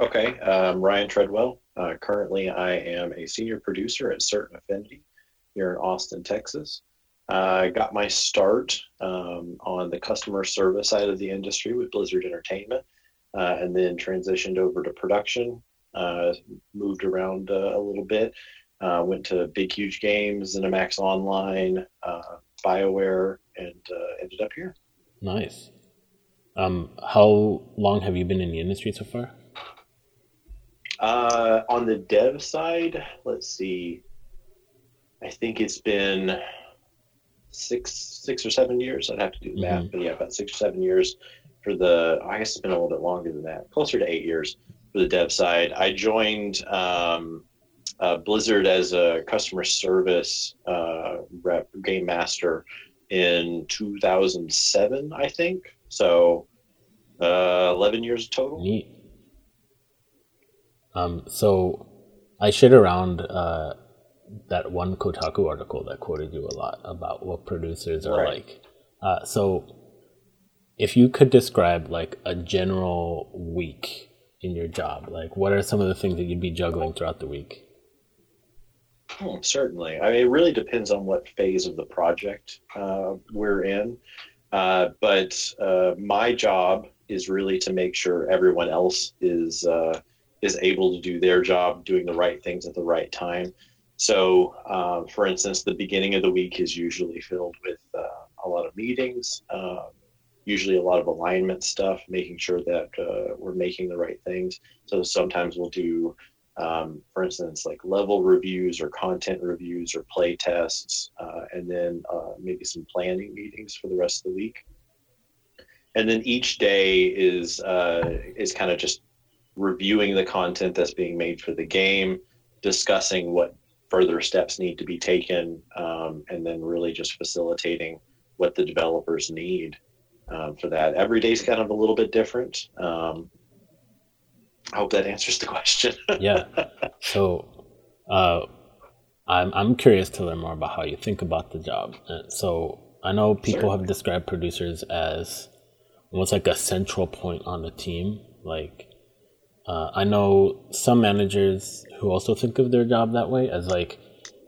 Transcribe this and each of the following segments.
Okay, um, Ryan Treadwell. Uh, currently, I am a senior producer at Certain Affinity here in Austin, Texas. I uh, got my start um, on the customer service side of the industry with Blizzard Entertainment, uh, and then transitioned over to production. Uh, moved around uh, a little bit. Uh, went to Big Huge Games, Zenimax Online, BioWare, and ended up here. Nice. Um, how long have you been in the industry so far? Uh, on the dev side, let's see. I think it's been six, six or seven years. I'd have to do the math, mm-hmm. but yeah, about six or seven years for the. I guess it's been a little bit longer than that, closer to eight years for the dev side. I joined um, uh, Blizzard as a customer service uh, rep, game master in 2007, I think. So, uh, 11 years total. Neat. Um, so, I shared around uh, that one Kotaku article that quoted you a lot about what producers are right. like. Uh, so, if you could describe like a general week in your job, like what are some of the things that you'd be juggling throughout the week? Oh, certainly. I mean, it really depends on what phase of the project uh, we're in. Uh, but uh, my job is really to make sure everyone else is uh, is able to do their job, doing the right things at the right time. So, um, for instance, the beginning of the week is usually filled with uh, a lot of meetings, um, usually a lot of alignment stuff, making sure that uh, we're making the right things. So sometimes we'll do um, for instance, like level reviews or content reviews or play tests, uh, and then uh, maybe some planning meetings for the rest of the week. And then each day is uh, is kind of just reviewing the content that's being made for the game, discussing what further steps need to be taken, um, and then really just facilitating what the developers need um, for that. Every day is kind of a little bit different. Um, I hope that answers the question. yeah. So, uh, I'm I'm curious to learn more about how you think about the job. And so I know people have described producers as almost like a central point on the team. Like, uh, I know some managers who also think of their job that way as like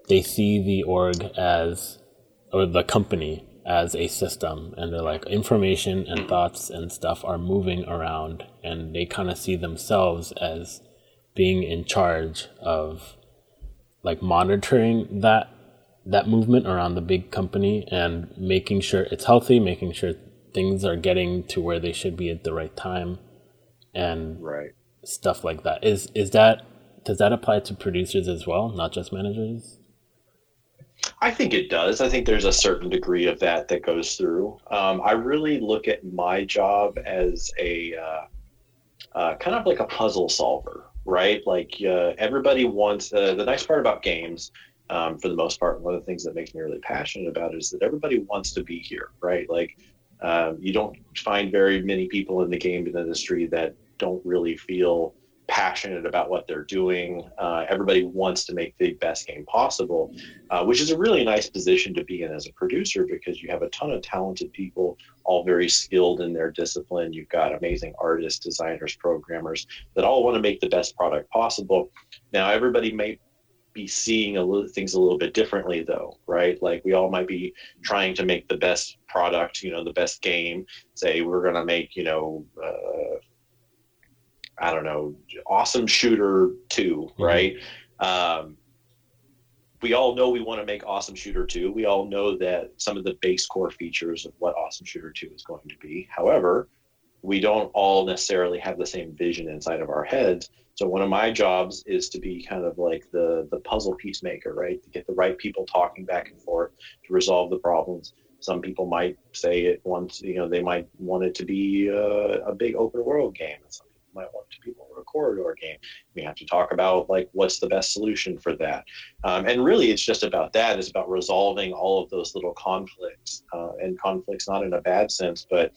they see the org as or the company as a system and they're like information and thoughts and stuff are moving around and they kind of see themselves as being in charge of like monitoring that that movement around the big company and making sure it's healthy making sure things are getting to where they should be at the right time. And right stuff like that is is that does that apply to producers as well not just managers I think it does. I think there's a certain degree of that that goes through. Um, I really look at my job as a uh, uh, kind of like a puzzle solver, right? Like uh, everybody wants. Uh, the nice part about games, um, for the most part, one of the things that makes me really passionate about is that everybody wants to be here, right? Like um, you don't find very many people in the game industry that don't really feel passionate about what they're doing. Uh, everybody wants to make the best game possible, uh, which is a really nice position to be in as a producer because you have a ton of talented people, all very skilled in their discipline. You've got amazing artists, designers, programmers that all want to make the best product possible. Now, everybody may be seeing a little, things a little bit differently though right like we all might be trying to make the best product you know the best game say we're going to make you know uh, I don't know, awesome shooter 2 mm-hmm. right? Um, we all know we want to make awesome shooter 2 we all know that some of the base core features of what awesome shooter 2 is going to be. However we don't all necessarily have the same vision inside of our heads. So one of my jobs is to be kind of like the the puzzle peacemaker right? To get the right people talking back and forth to resolve the problems. Some people might say it wants you know they might want it to be a, a big open world game some might want to be more of a corridor game. We have to talk about like what's the best solution for that. Um, and really, it's just about that. It's about resolving all of those little conflicts uh, and conflicts, not in a bad sense, but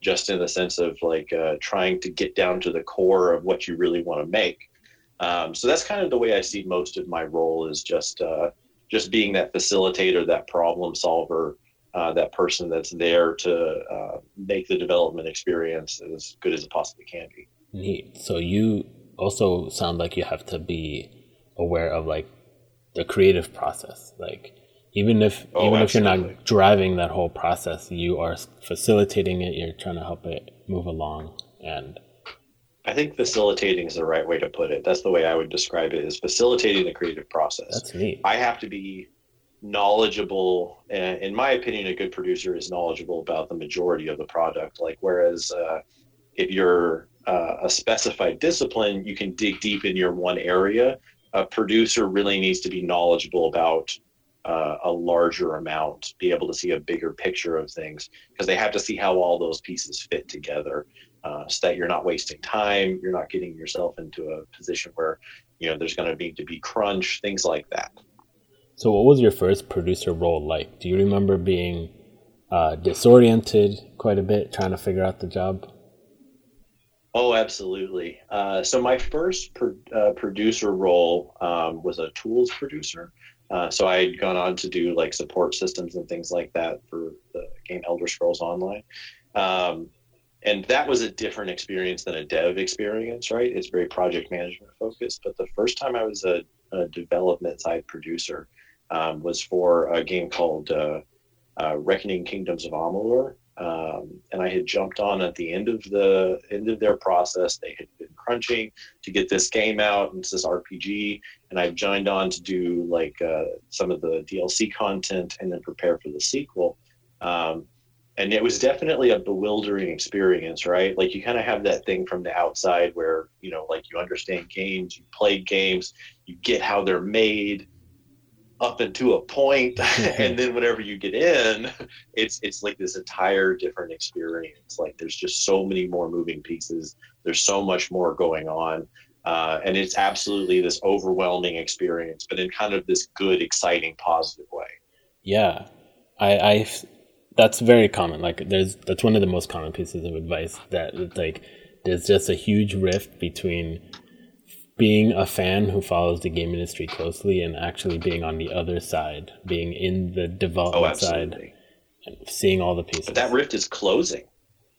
just in the sense of like uh, trying to get down to the core of what you really want to make. Um, so that's kind of the way I see most of my role is just uh, just being that facilitator, that problem solver, uh, that person that's there to uh, make the development experience as good as it possibly can be. Neat. So you also sound like you have to be aware of like the creative process. Like even if oh, even if you're not driving that whole process, you are facilitating it. You're trying to help it move along, and I think facilitating is the right way to put it. That's the way I would describe it: is facilitating the creative process. That's neat. I have to be knowledgeable. And in my opinion, a good producer is knowledgeable about the majority of the product. Like whereas uh, if you're uh, a specified discipline, you can dig deep in your one area. A producer really needs to be knowledgeable about uh, a larger amount, be able to see a bigger picture of things because they have to see how all those pieces fit together uh, so that you're not wasting time, you're not getting yourself into a position where you know there's going to need to be crunch, things like that. So, what was your first producer role like? Do you remember being uh, disoriented quite a bit, trying to figure out the job? Oh, absolutely. Uh, so my first pro- uh, producer role um, was a tools producer. Uh, so I had gone on to do like support systems and things like that for the game Elder Scrolls Online. Um, and that was a different experience than a dev experience, right? It's very project management focused. But the first time I was a, a development side producer um, was for a game called uh, uh, Reckoning Kingdoms of Amalur. Um, and I had jumped on at the end of the end of their process. They had been crunching to get this game out, and it's this RPG. And I joined on to do like uh, some of the DLC content and then prepare for the sequel. Um, and it was definitely a bewildering experience, right? Like you kind of have that thing from the outside where you know, like you understand games, you play games, you get how they're made up into a point and then whenever you get in it's it's like this entire different experience. Like there's just so many more moving pieces. There's so much more going on. Uh, and it's absolutely this overwhelming experience but in kind of this good exciting positive way. Yeah. I i that's very common. Like there's that's one of the most common pieces of advice that like there's just a huge rift between being a fan who follows the game industry closely and actually being on the other side, being in the development oh, side, and seeing all the pieces. But that rift is closing.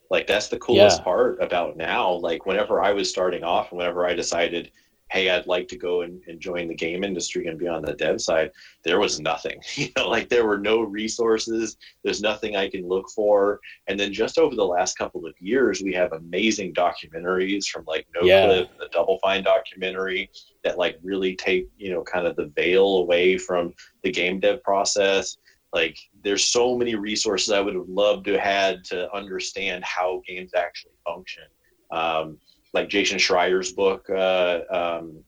Like that's the coolest yeah. part about now. Like whenever I was starting off, and whenever I decided hey, I'd like to go and, and join the game industry and be on the dev side, there was nothing. You know, like there were no resources. There's nothing I can look for. And then just over the last couple of years, we have amazing documentaries from like No yeah. Clip, the Double Fine documentary that like really take, you know, kind of the veil away from the game dev process. Like there's so many resources I would have loved to have had to understand how games actually function. Um, like Jason Schreier's book uh, um,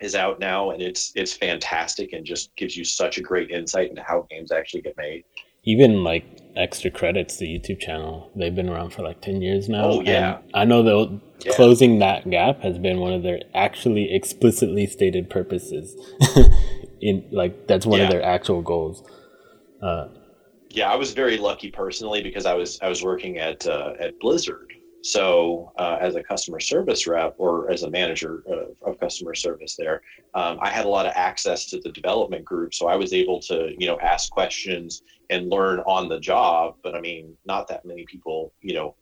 is out now, and it's it's fantastic and just gives you such a great insight into how games actually get made. Even like extra credits, the YouTube channel, they've been around for like ten years now. Oh yeah, I know that yeah. closing that gap has been one of their actually explicitly stated purposes. In like that's one yeah. of their actual goals. Uh, yeah, I was very lucky personally because I was I was working at uh, at Blizzard so, uh, as a customer service rep or as a manager uh, of customer service there, um, I had a lot of access to the development group. So, I was able to, you know, ask questions and learn on the job. But I mean, not that many people, you know,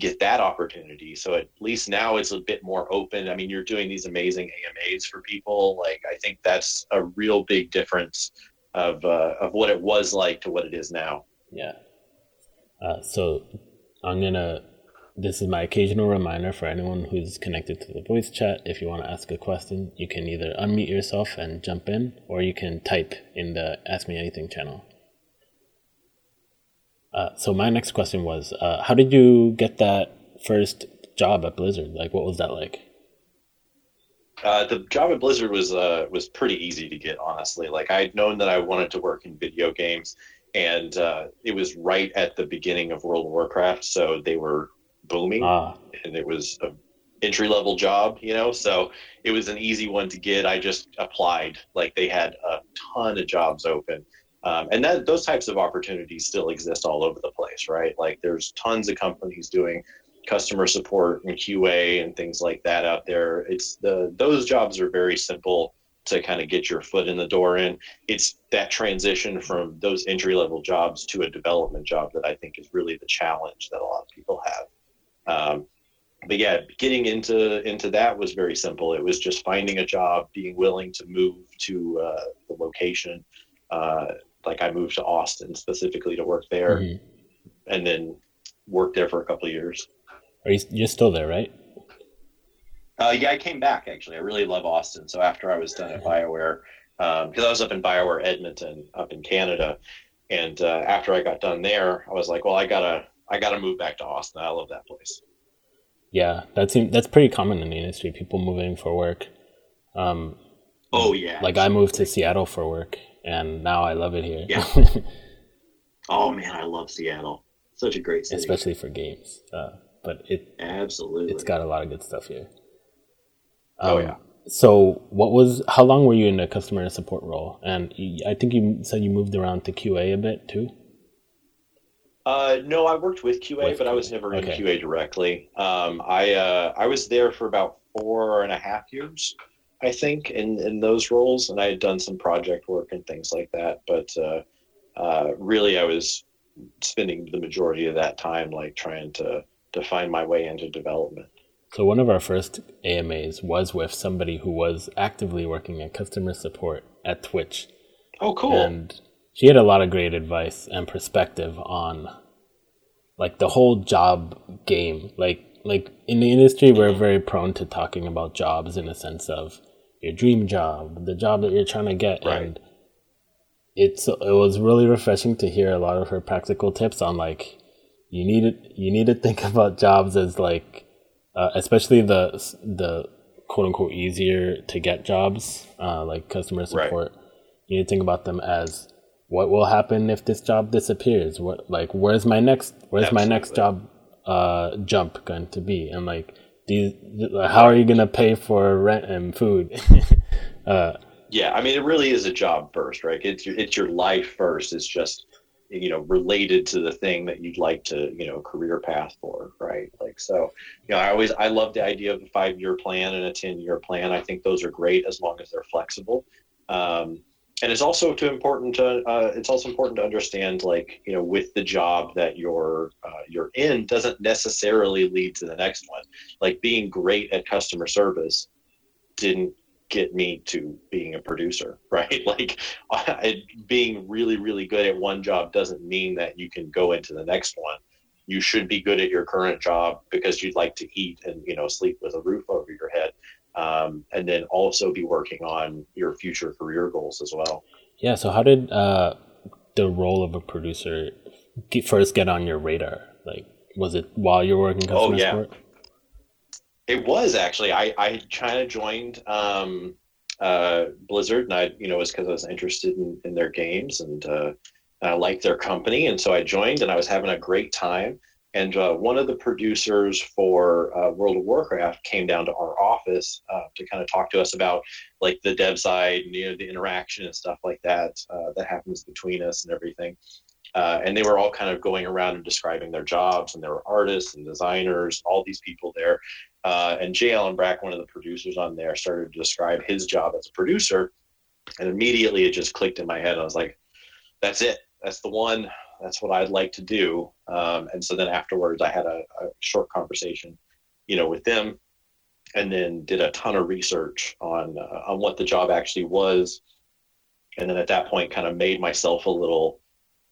get that opportunity. So, at least now it's a bit more open. I mean, you're doing these amazing AMAs for people. Like, I think that's a real big difference of, uh, of what it was like to what it is now. Yeah. Uh, so, I'm going to this is my occasional reminder for anyone who's connected to the voice chat. If you want to ask a question, you can either unmute yourself and jump in, or you can type in the Ask Me Anything channel. Uh, so my next question was, uh, how did you get that first job at Blizzard? Like, what was that like? Uh, the job at Blizzard was uh, was pretty easy to get, honestly. Like I'd known that I wanted to work in video games, and uh, it was right at the beginning of World of Warcraft, so they were booming, ah. and it was a entry level job, you know. So it was an easy one to get. I just applied. Like they had a ton of jobs open. Um, and that those types of opportunities still exist all over the place, right? Like there's tons of companies doing customer support and QA and things like that out there. It's the those jobs are very simple to kind of get your foot in the door in. It's that transition from those entry level jobs to a development job that I think is really the challenge that a lot of people have. Um, but yeah, getting into into that was very simple. It was just finding a job, being willing to move to uh, the location. Uh, like I moved to Austin specifically to work there, mm-hmm. and then worked there for a couple of years. Are you you're still there, right? Uh, yeah, I came back actually. I really love Austin. So after I was done at Bioware, because um, I was up in Bioware Edmonton, up in Canada, and uh, after I got done there, I was like, well, I gotta I gotta move back to Austin. I love that place. Yeah, that's that's pretty common in the industry. People moving for work. Um, oh yeah. Like I moved to Seattle for work, and now I love it here. Yeah. oh man, I love Seattle. Such a great city, especially for games. Uh, but it absolutely it's got a lot of good stuff here. Oh, um, oh yeah. So, what was? How long were you in the customer and support role? And I think you said you moved around to QA a bit too. Uh, no, I worked with QA, with but QA. I was never in okay. QA directly. Um, I uh, I was there for about four and a half years, I think, in in those roles, and I had done some project work and things like that. But uh, uh, really, I was spending the majority of that time like trying to to find my way into development. So one of our first AMAs was with somebody who was actively working in customer support at Twitch. Oh, cool! And she had a lot of great advice and perspective on like the whole job game. Like like in the industry we're very prone to talking about jobs in a sense of your dream job, the job that you're trying to get right. and it's it was really refreshing to hear a lot of her practical tips on like you need to, you need to think about jobs as like uh, especially the the quote unquote easier to get jobs uh, like customer support right. you need to think about them as what will happen if this job disappears? What like where's my next where's Absolutely. my next job uh, jump going to be? And like these how are you going to pay for rent and food? Uh, yeah i mean it really is a job first right? It's your, it's your life first. It's just you know related to the thing that you'd like to you know career path for right? Like so you know i always i love the idea of a five year plan and a 10 year plan. I think those are great as long as they're flexible. Um, and it's also too important to uh, it's also important to understand like you know with the job that you're uh, you're in doesn't necessarily lead to the next one. Like being great at customer service didn't get me to being a producer right? Like I, being really really good at one job doesn't mean that you can go into the next one. You should be good at your current job because you'd like to eat and you know sleep with a roof over your head um, and then also be working on your future career goals as well. Yeah. So how did uh, the role of a producer get, first get on your radar? Like, was it while you were working customer oh, yeah. support? It was actually. I I kind of joined um, uh, Blizzard, and I you know it was because I was interested in, in their games and uh, I liked their company, and so I joined, and I was having a great time. And uh, one of the producers for uh, World of Warcraft came down to our office uh, to kind of talk to us about like the dev side, and, you know, the interaction and stuff like that uh, that happens between us and everything. Uh, and they were all kind of going around and describing their jobs, and there were artists and designers, all these people there. Uh, and J. Allen Brack, one of the producers on there, started to describe his job as a producer, and immediately it just clicked in my head. I was like, "That's it. That's the one that's what I'd like to do. Um, and so then afterwards, I had a, a, short conversation, you know, with them, and then did a ton of research on uh, on what the job actually was, and then at that point, kind of made myself a little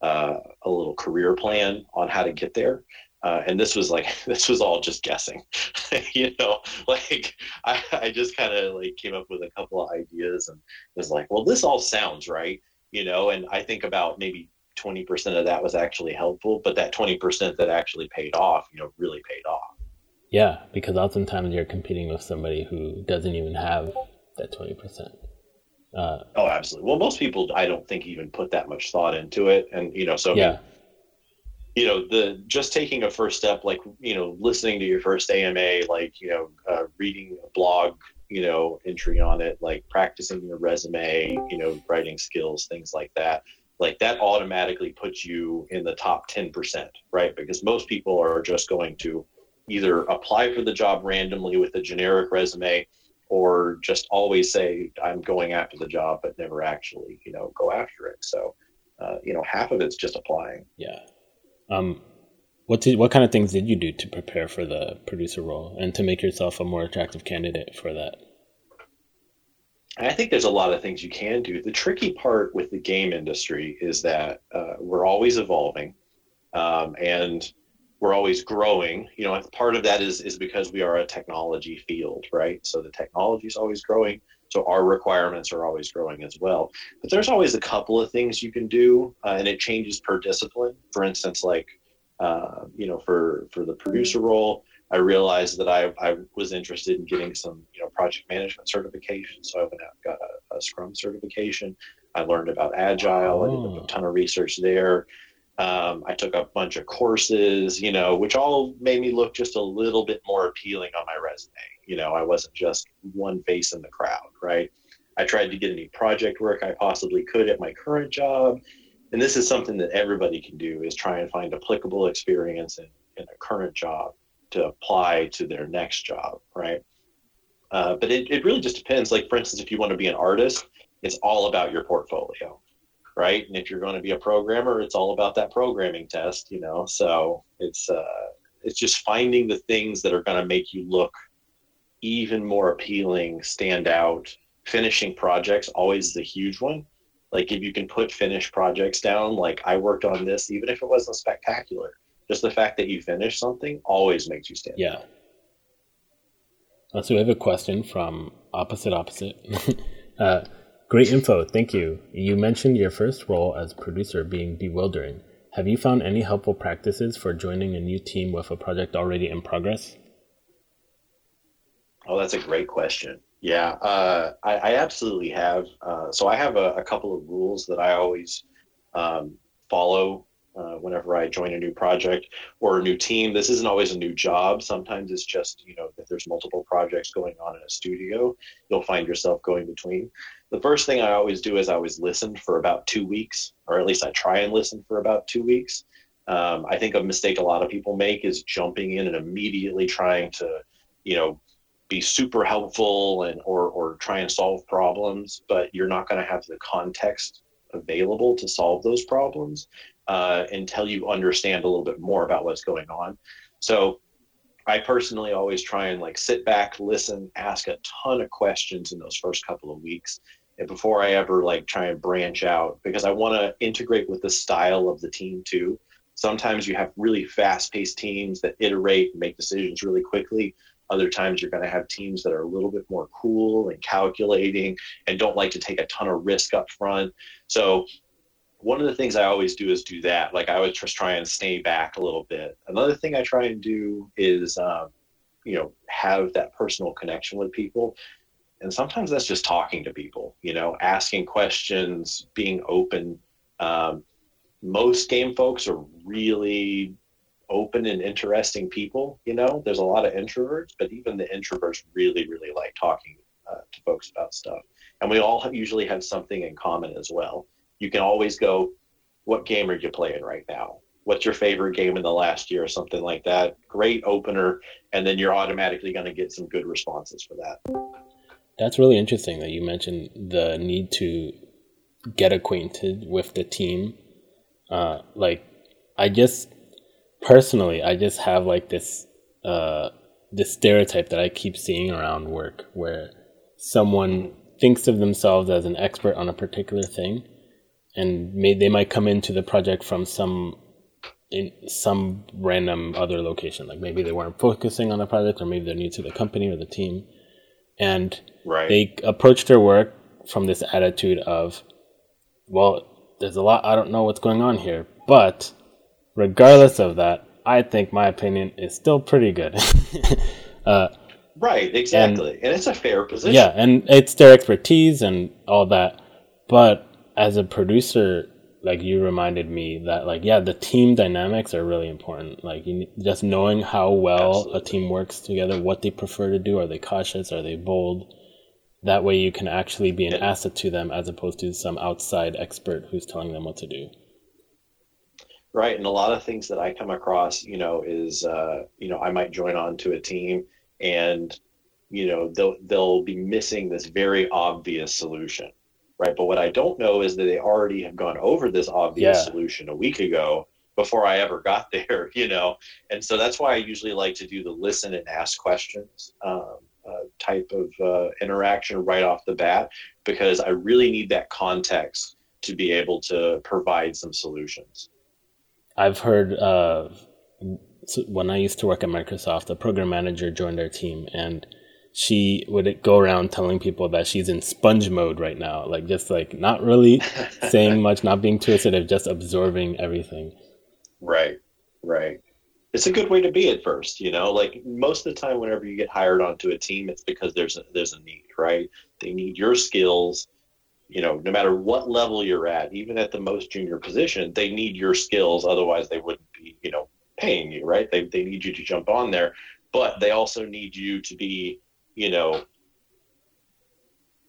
uh, a little career plan on how to get there. Uh, and this was like this was all just guessing you know like i, I just kind of like came up with a couple of ideas and was like well this all sounds right you know and i think about maybe 20% of that was actually helpful, but that 20% that actually paid off, you know, really paid off. Yeah, because oftentimes you're competing with somebody who doesn't even have that 20%. Uh, oh, absolutely. Well, most people, I don't think, even put that much thought into it. And, you know, so, yeah. you know, the just taking a first step, like, you know, listening to your first AMA, like, you know, uh, reading a blog, you know, entry on it, like practicing your resume, you know, writing skills, things like that like that automatically puts you in the top 10%, right? Because most people are just going to either apply for the job randomly with a generic resume or just always say, I'm going after the job, but never actually, you know, go after it. So, uh, you know, half of it's just applying. Yeah. Um, what did what kind of things did you do to prepare for the producer role and to make yourself a more attractive candidate for that? I think there's a lot of things you can do. The tricky part with the game industry is that uh, we're always evolving, um, and we're always growing. You know, part of that is is because we are a technology field, right? So the technology is always growing, so our requirements are always growing as well. But there's always a couple of things you can do, uh, and it changes per discipline. For instance, like uh, you know, for for the producer role, I realized that I, I was interested in getting some you know project management certification, so I went out and got a, a Scrum certification. I learned about Agile. Oh. I did a oh. ton of research there. Um, I took a bunch of courses, you know, which all made me look just a little bit more appealing on my resume. You know, I wasn't just one face in the crowd, right? I tried to get any project work I possibly could at my current job and this is something that everybody can do is try and find applicable experience in, in a current job to apply to their next job right? Uh, but it, it really just depends. Like for instance if you want to be an artist it's all about your portfolio right? And if you're going to be a programmer it's all about that programming test you know? So it's uh, it's just finding the things that are going to make you look even more appealing stand out. Finishing projects always the huge one. Like if you can put finished projects down, like I worked on this, even if it wasn't spectacular, just the fact that you finish something always makes you stand. Yeah. Uh, so we have a question from opposite opposite. uh, great info, thank you. You mentioned your first role as producer being bewildering. Have you found any helpful practices for joining a new team with a project already in progress? Oh, that's a great question. Yeah, uh, I, I, absolutely have. Uh, so I have a, a, couple of rules that I always um, follow uh, whenever I join a new project or a new team. This isn't always a new job. Sometimes it's just you know that there's multiple projects going on in a studio. You'll find yourself going between. The first thing I always do is I always listen for about two weeks, or at least I try and listen for about two weeks. Um, I think a mistake a lot of people make is jumping in and immediately trying to, you know, be super helpful and or or try and solve problems, but you're not going to have the context available to solve those problems uh, until you understand a little bit more about what's going on. So I personally always try and like sit back, listen, ask a ton of questions in those first couple of weeks and before I ever like try and branch out because I want to integrate with the style of the team too. Sometimes you have really fast paced teams that iterate and make decisions really quickly. Other times you're going to have teams that are a little bit more cool and calculating and don't like to take a ton of risk up front. So one of the things I always do is do that. Like I would just try and stay back a little bit. Another thing I try and do is, um, you know, have that personal connection with people. And sometimes that's just talking to people, you know, asking questions, being open. Um, most game folks are really open and interesting people. You know, there's a lot of introverts, but even the introverts really, really like talking uh, to folks about stuff. And we all have, usually have something in common as well. You can always go, "What game are you playing right now? What's your favorite game in the last year?" or something like that. Great opener, and then you're automatically going to get some good responses for that. That's really interesting that you mentioned the need to get acquainted with the team. Uh, like, I just personally, I just have like this uh, this stereotype that I keep seeing around work, where someone thinks of themselves as an expert on a particular thing, and may, they might come into the project from some in some random other location. Like maybe they weren't focusing on the project, or maybe they're new to the company or the team, and right. they approach their work from this attitude of, well, there's a lot I don't know what's going on here, but regardless of that, I think my opinion is still pretty good. uh, right, exactly. And, and, it's a fair position. Yeah, and it's their expertise and all that. But as a producer, like you reminded me that, like, yeah, the team dynamics are really important. Like, you, just knowing how well Absolutely. a team works together, what they prefer to do. Are they cautious? Are they bold? That way you can actually be an asset to them as opposed to some outside expert who's telling them what to do right and a lot of things that i come across you know is uh, you know i might join on to a team and you know they'll they'll be missing this very obvious solution right but what i don't know is that they already have gone over this obvious yeah. solution a week ago before I ever got there, you know. And so that's why I usually like to do the listen and ask questions um, uh, type of uh, interaction right off the bat because I really need that context to be able to provide some solutions. I've heard uh, when I used to work at Microsoft, a program manager joined our team and she would go around telling people that she's in sponge mode right now, like just like not really saying much, not being too assertive, just absorbing everything. Right, right. It's a good way to be at first, you know. Like most of the time, whenever you get hired onto a team, it's because there's a, there's a need, right? They need your skills, you know. No matter what level you're at, even at the most junior position, they need your skills. Otherwise, they wouldn't be, you know, paying you, right? They they need you to jump on there, but they also need you to be you know,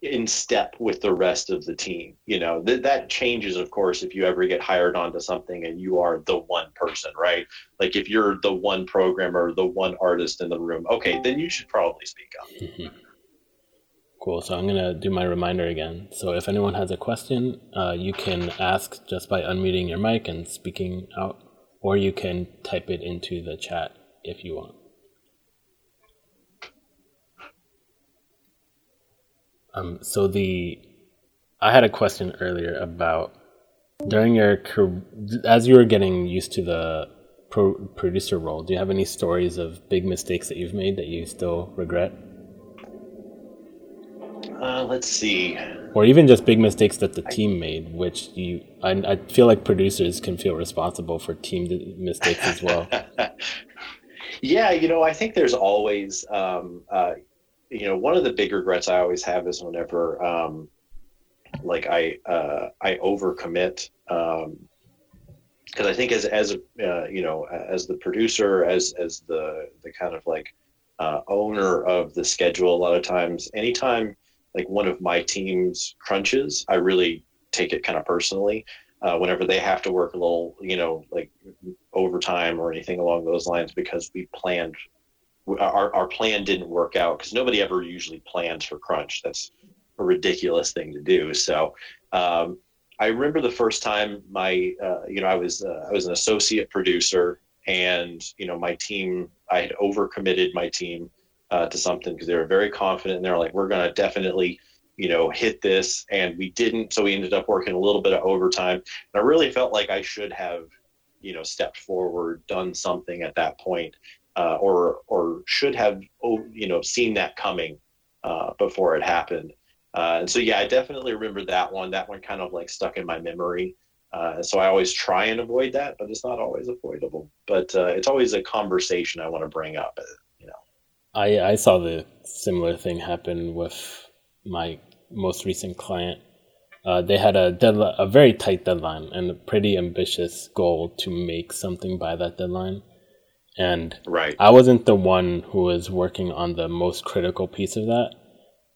in step with the rest of the team. You know, th- that changes, of course, if you ever get hired onto something and you are the one person, right? Like if you're the one programmer, the one artist in the room, okay, then you should probably speak up. Mm-hmm. Cool. So I'm going to do my reminder again. So if anyone has a question, uh, you can ask just by unmuting your mic and speaking out, or you can type it into the chat if you want. Um, so the I had a question earlier about during your as you were getting used to the pro, producer role. Do you have any stories of big mistakes that you've made that you still regret? Uh, let's see. Or even just big mistakes that the team made, which you I, I feel like producers can feel responsible for team mistakes as well. yeah, you know, I think there's always um, uh, you know, one of the big regrets I always have is whenever, um, like I, uh, I overcommit, um, cause I think as, as, uh, you know, as the producer, as, as the, the kind of like, uh, owner of the schedule, a lot of times, anytime like one of my teams crunches, I really take it kind of personally. Uh, whenever they have to work a little, you know, like overtime or anything along those lines, because we planned our, our plan didn't work out because nobody ever usually plans for crunch. That's a ridiculous thing to do. So um, I remember the first time my, uh, you know, I was uh, I was an associate producer, and you know, my team, I had overcommitted my team uh, to something because they were very confident, and they're like, we're going to definitely, you know, hit this, and we didn't. So we ended up working a little bit of overtime, and I really felt like I should have, you know, stepped forward, done something at that point uh, or or should have oh, you know seen that coming uh, before it happened. Uh, and so yeah, I definitely remember that one. That one kind of like stuck in my memory. Uh, so I always try and avoid that, but it's not always avoidable. But uh, it's always a conversation I want to bring up. Uh, you know, I I saw the similar thing happen with my most recent client. they had a deadline, a very tight deadline, and a pretty ambitious goal to make something by that deadline and right. I wasn't the one who was working on the most critical piece of that,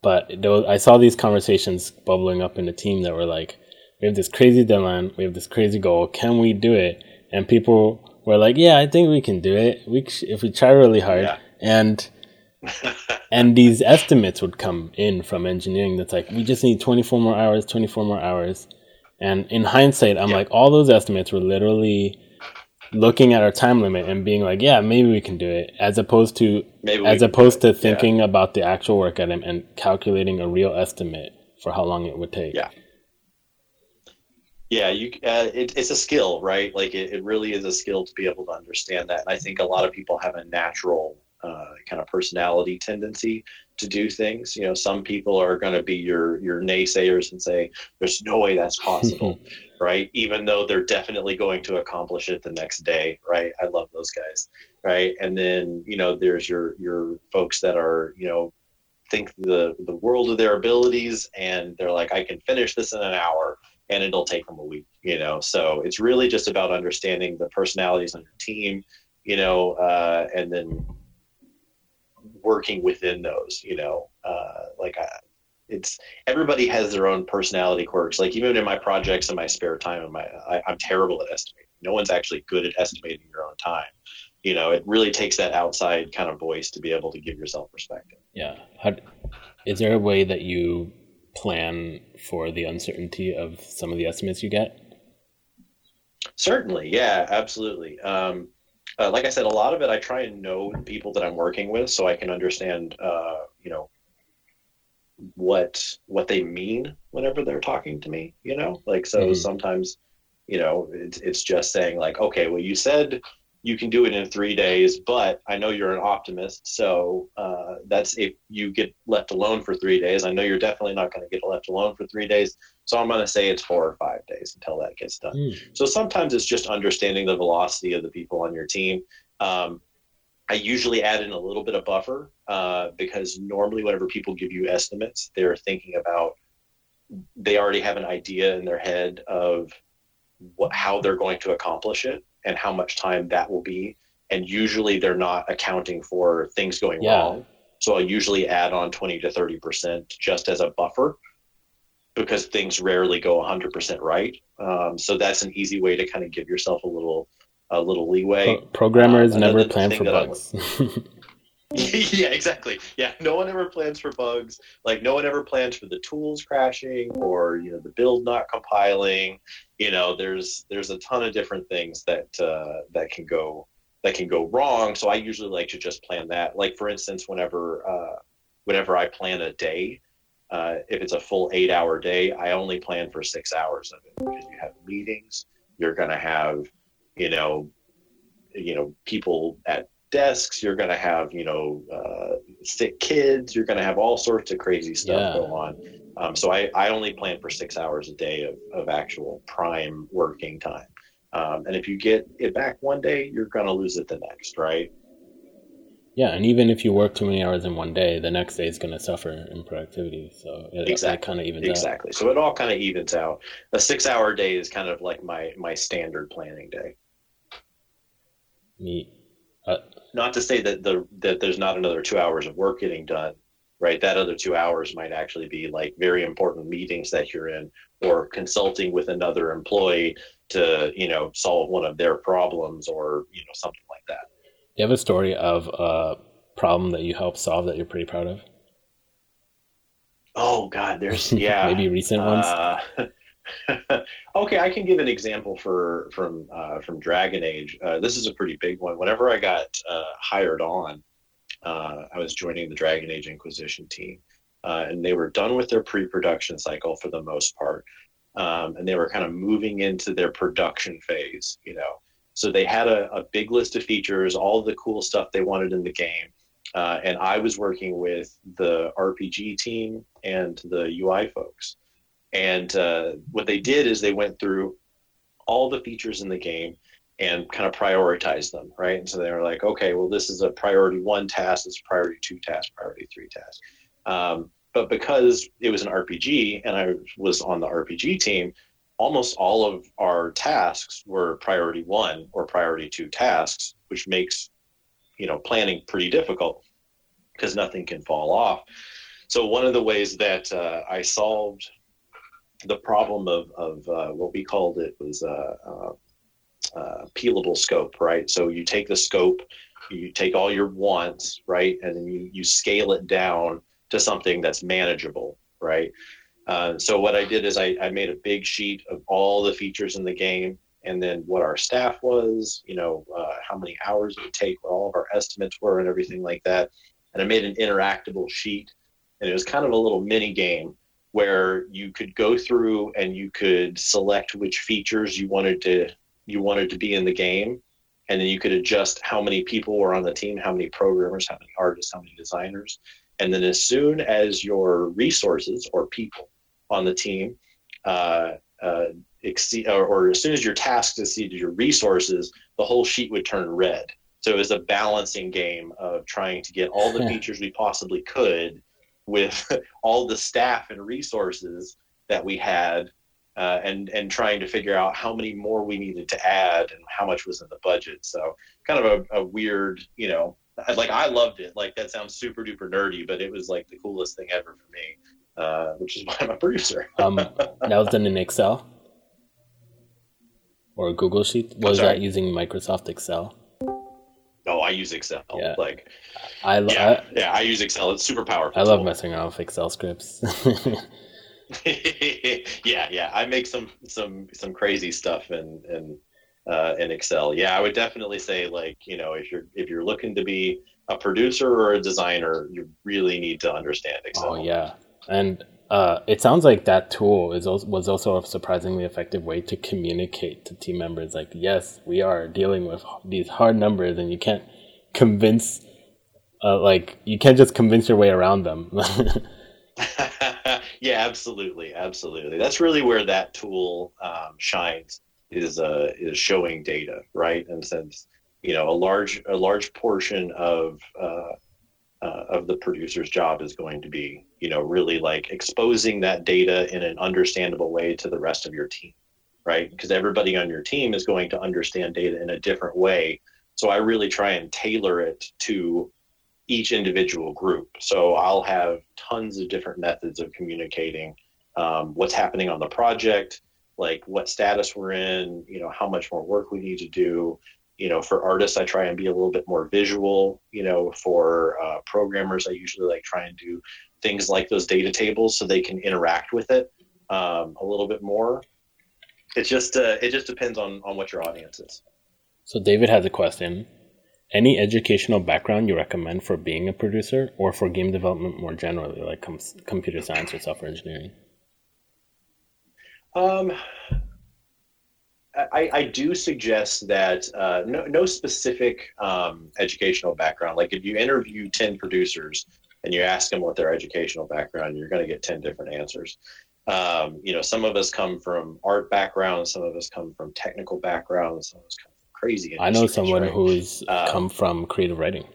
but was, I saw these conversations bubbling up in the team that were like, "We have this crazy deadline, we have this crazy goal. Can we do it?" And people were like, "Yeah, I think we can do it. We if we try really hard." Yeah. And and these estimates would come in from engineering that's like, "We just need 24 more hours, 24 more hours." And in hindsight, I'm yeah. like, all those estimates were literally looking at our time limit and being like, yeah, maybe we can do it, as opposed to maybe as opposed to thinking yeah. about the actual work item and calculating a real estimate for how long it would take. Yeah. Yeah, you. Uh, it, it's a skill, right? Like it, it really is a skill to be able to understand that. And I think a lot of people have a natural uh, kind of personality tendency to do things. You know, some people are going to be your your naysayers and say, "There's no way that's possible." right? Even though they're definitely going to accomplish it the next day, right? I love those guys, right? And then you know, there's your your folks that are you know think the the world of their abilities, and they're like, I can finish this in an hour, and it'll take them a week, you know. So it's really just about understanding the personalities on your team, you know, uh, and then working within those, you know, uh, like I, it's everybody has their own personality quirks. Like even in my projects in my spare time, in my I, am terrible at estimating. No one's actually good at estimating your own time. You know, it really takes that outside kind of voice to be able to give yourself perspective. Yeah. How, is there a way that you plan for the uncertainty of some of the estimates you get? Certainly, yeah, absolutely. Um, uh, like I said, a lot of it I try and know the people that I'm working with, so I can understand, uh, you know, what what they mean whenever they're talking to me. You know, like so mm-hmm. sometimes, you know, it's it's just saying like, okay, well, you said you can do it in three days, but I know you're an optimist. So uh, that's if you get left alone for three days. I know you're definitely not going to get left alone for three days. So I'm going to say it's four or five days until that gets done. Mm. So sometimes it's just understanding the velocity of the people on your team. Um, I usually add in a little bit of buffer uh, because normally, whenever people give you estimates, they're thinking about, they already have an idea in their head of what, how they're going to accomplish it and how much time that will be. And usually they're not accounting for things going yeah. wrong. So I'll usually add on 20 to 30% just as a buffer because things rarely go 100% right. Um, so that's an easy way to kind of give yourself a little a little leeway. Pro- programmers um, never plan for bugs. yeah, exactly. Yeah, no one ever plans for bugs. Like no one ever plans for the tools crashing or you know the build not compiling. You know, there's there's a ton of different things that uh, that can go that can go wrong. So I usually like to just plan that. Like for instance, whenever uh, whenever I plan a day, uh, if it's a full eight hour day, I only plan for six hours of it because you have meetings. You're to have, you know, you know, people at desks. You're going to have, you know, uh, sick kids. You're going to have all sorts of crazy stuff yeah. go on. Um, so I, I only plan for six hours a day of, of actual prime working time. Um, and if you get it back one day, you're going to lose it the next, right? Yeah, and even if you work too many hours in one day, the next day is going to suffer in productivity. So it, exactly, kind of evens exactly. Out. So it all kind of evens out. A six-hour day is kind of like my my standard planning day. Neat. Uh, not to say that the that there's not another two hours of work getting done, right? That other two hours might actually be like very important meetings that you're in, or consulting with another employee to you know solve one of their problems, or you know something like that. Do you have a story of a problem that you helped solve that you're pretty proud of? Oh God, there's yeah, maybe recent ones. Uh, okay, I can give an example for from uh, from Dragon Age. Uh, this is a pretty big one. Whenever I got uh, hired on, uh, I was joining the Dragon Age Inquisition team, uh, and they were done with their pre-production cycle for the most part, um, and they were kind of moving into their production phase. You know, so they had a, a big list of features, all the cool stuff they wanted in the game. Uh, and I was working with the RPG team and the UI folks. And uh, what they did is they went through all the features in the game and kind of prioritized them, right? And so they were like, okay, well, this is a priority one task, this is a priority two task, priority three task. Um, but because it was an RPG and I was on the RPG team, almost all of our tasks were priority one or priority two tasks, which makes you know planning pretty difficult because nothing can fall off. So one of the ways that uh, I solved the problem of, of uh, what we called it was a, a, a, peelable scope, right? So you take the scope, you take all your wants, right, and then you, you scale it down to something that's manageable, right? Uh, so what I did is I, I made a big sheet of all the features in the game and then what our staff was, you know, uh, how many hours it would take, what all of our estimates were, and everything like that. And I made an interactable sheet, and it was kind of a little mini game where you could go through and you could select which features you wanted to you wanted to be in the game. And then you could adjust how many people were on the team how many programmers how many artists how many designers. And then as soon as your resources or people on the team uh, uh, exceed or, or as soon as your tasks exceeded your resources the whole sheet would turn red. So it was a balancing game of trying to get all the features we possibly could with all the staff and resources that we had uh, and and trying to figure out how many more we needed to add and how much was in the budget. So kind of a, a weird, you know, like I loved it. Like that sounds super duper nerdy, but it was like the coolest thing ever for me, uh, which is why I'm a producer. um, that was done in Excel or Google Sheet. Was that using Microsoft Excel? Oh, I use Excel. Yeah. Like, I, yeah, I, yeah, I use Excel. It's super powerful. I love messing around with Excel scripts. yeah, yeah, I make some some some crazy stuff, in in uh, in Excel. Yeah, I would definitely say like you know if you're if you're looking to be a producer or a designer, you really need to understand Excel. Oh yeah, and uh, it sounds like that tool is also, was also a surprisingly effective way to communicate to team members. Like, yes, we are dealing with these hard numbers, and you can't convince, uh, like, you can't just convince your way around them. yeah, absolutely, absolutely. That's really where that tool um, shines is uh, is showing data, right? And since you know a large a large portion of uh, of the producer's job is going to be, you know, really like exposing that data in an understandable way to the rest of your team, right? Because everybody on your team is going to understand data in a different way. So I really try and tailor it to each individual group. So I'll have tons of different methods of communicating um, what's happening on the project, like what status we're in, you know, how much more work we need to do, you know, for artists, I try and be a little bit more visual. You know, for uh, programmers, I usually like try and do things like those data tables so they can interact with it um, a little bit more. It just uh, it just depends on on what your audience is. So David has a question. Any educational background you recommend for being a producer or for game development more generally, like com- computer science or software engineering? Um, I, I, do suggest that uh, no, no, specific um, educational background. Like if you interview 10 producers and you ask them what their educational background, you're going to get 10 different answers. Um, you know, some of us come from art backgrounds, some of us come from technical backgrounds, some of us come from crazy. I know someone right? who's um, come from creative writing.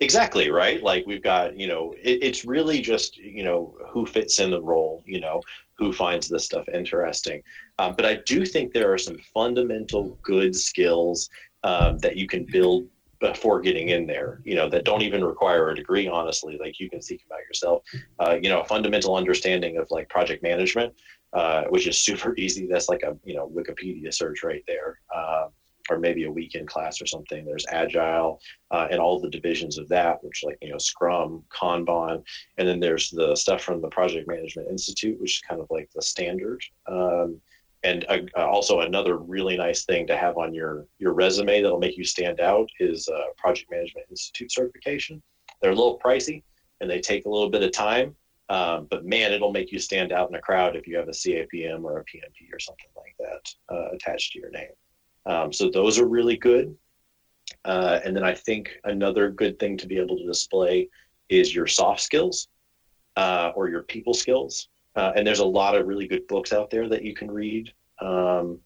Exactly right. Like we've got, you know, it, it's really just, you know, who fits in the role. You know, who finds this stuff interesting. Um, but I do think there are some fundamental good skills um, that you can build before getting in there, you know, that don't even require a degree, honestly, like you can seek them out yourself. Uh, you know, a fundamental understanding of like project management, uh, which is super easy. That's like a, you know, Wikipedia search right there. Uh, or maybe a weekend class or something. There's Agile uh, and all the divisions of that, which like you know Scrum, Kanban, and then there's the stuff from the Project Management Institute, which is kind of like the standard. Um, and uh, uh, also another really nice thing to have on your your resume that'll make you stand out is uh, Project Management Institute certification. They're a little pricey and they take a little bit of time, um, but man, it'll make you stand out in a crowd if you have a CAPM or a PMP or something like that uh, attached to your name. Um, so those are really good. And then I think another good thing to be able to display is your soft skills or your people skills. Uh, and there's a lot of really good books out there that you can read um,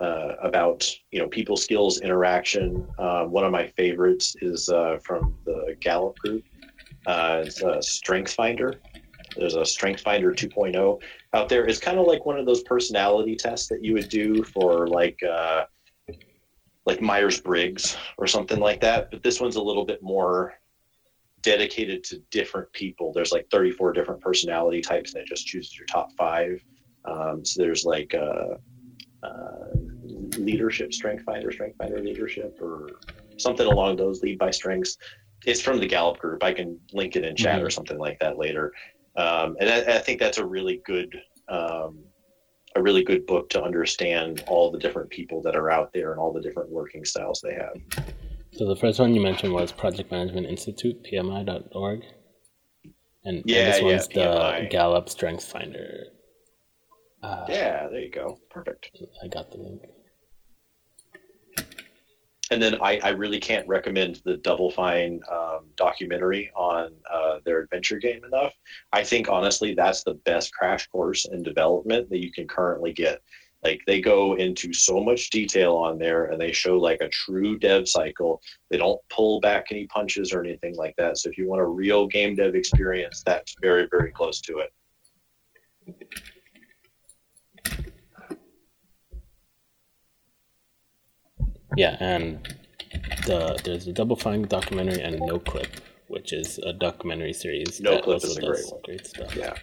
uh, about you know people skills, interaction. Uh, one of my favorites is uh, from the Gallup group. it's a Strength Finder. There's a Strength Finder 2.0 out there. It's kind of like one of those personality tests that you would do for like uh, like Myers Briggs or something like that. But this one's a little bit more dedicated to different people. There's like 34 different personality types, and it just chooses your top five. Um, so there's like uh, uh, leadership, Strength Finder, Strength Finder leadership, or something along those lead by strengths. It's from the Gallup group. I can link it in chat mm-hmm. or something like that later. Um, and I, I, think that's a really good um, a really good book to understand all the different people that are out there and all the different working styles they have. So the first one you mentioned was Project Management Institute, PMI.org. And, yeah, and this one's yeah, the Gallup Strengths Finder. Uh, yeah, there you go. Perfect. I got the link and then I, I, really can't recommend the Double Fine um, documentary on uh, their adventure game enough. I think honestly that's the best crash course in development that you can currently get. Like they go into so much detail on there, and they show like a true dev cycle. They don't pull back any punches or anything like that. So if you want a real game dev experience, that's very very close to it. Yeah, and the there's a Double Fine documentary and Noclip, which is a documentary series. no Noclip is a great one. Great stuff. Yeah,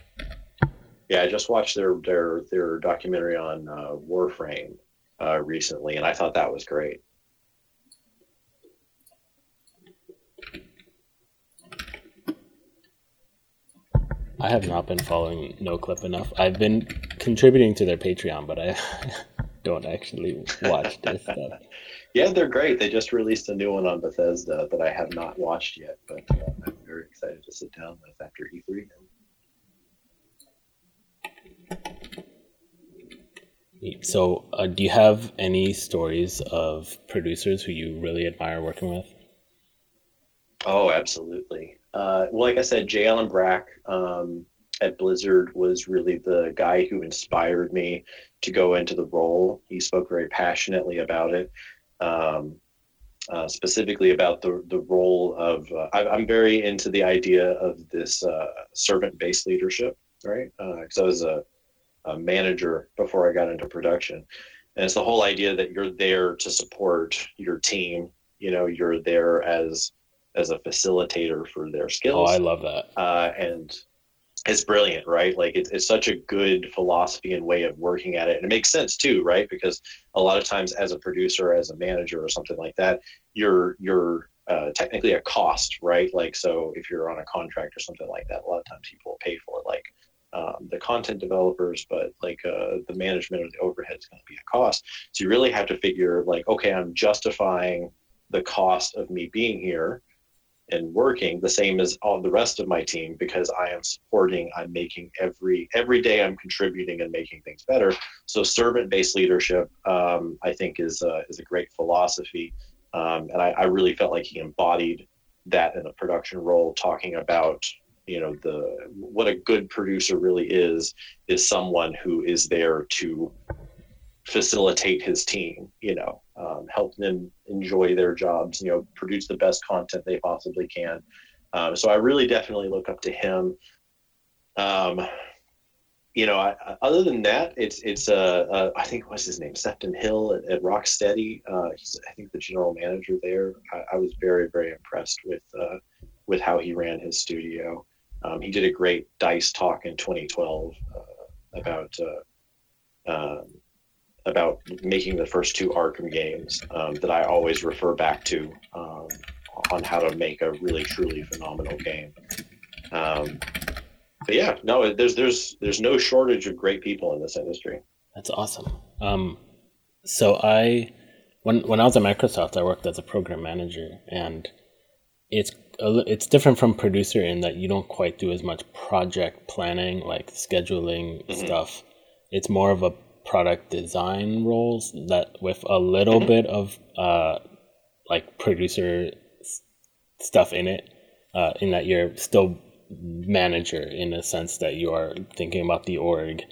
yeah. I just watched their their their documentary on uh, Warframe uh, recently, and I thought that was great. I have not been following Noclip enough. I've been contributing to their Patreon, but I don't actually watch this stuff. yeah, they're great. They just released a new one on Bethesda that I have not watched yet, but uh, I'm very excited to sit down with after E3. So, uh, do you have any stories of producers who you really admire working with? Oh, absolutely. Uh, well, like I said, J. Allen Brack um, at Blizzard was really the guy who inspired me to go into the role. He spoke very passionately about it, um, uh, specifically about the the role of. Uh, I, am very into the idea of this uh, servant based leadership, right? Because uh, I was a, a manager before I got into production, and it's the whole idea that you're there to support your team. You know, you're there as as a facilitator for their skills. Oh, I love that. Uh, and it's brilliant, right? Like it's, it's such a good philosophy and way of working at it. And it makes sense too, right? Because a lot of times as a producer, as a manager or something like that, you're, you're uh, technically a cost, right? Like, so if you're on a contract or something like that, a lot of times people pay for it, like um, the content developers, but like uh, the management or the overhead is going to be a cost. So you really have to figure like, okay, I'm justifying the cost of me being here and working the same as all the rest of my team because I am supporting, I'm making every every day I'm contributing and making things better. So servant based leadership, um, I think, is a, is a great philosophy, um, and I, I, really felt like he embodied that in a production role, talking about you know the what a good producer really is is someone who is there to facilitate his team, you know, um, help them enjoy their jobs, you know, produce the best content they possibly can. Um, so I really definitely look up to him. Um, you know, I, other than that, it's it's uh, uh, I think what's his name, Sefton Hill at, at Rocksteady. Uh, he's I think the general manager there. I, I was very very impressed with uh, with how he ran his studio. Um, he did a great Dice talk in 2012 uh, about uh, um, about making the first two Arkham games um, that I always refer back to um, on how to make a really truly phenomenal game. Um, but yeah, no, there's there's there's no shortage of great people in this industry. That's awesome. Um, so I, when when I was at Microsoft, I worked as a program manager, and it's it's different from producer in that you don't quite do as much project planning, like scheduling mm-hmm. stuff. It's more of a product design roles that with a little mm-hmm. bit of uh, like producer stuff in it, uh, in that you're still manager in a sense that you are thinking about the org.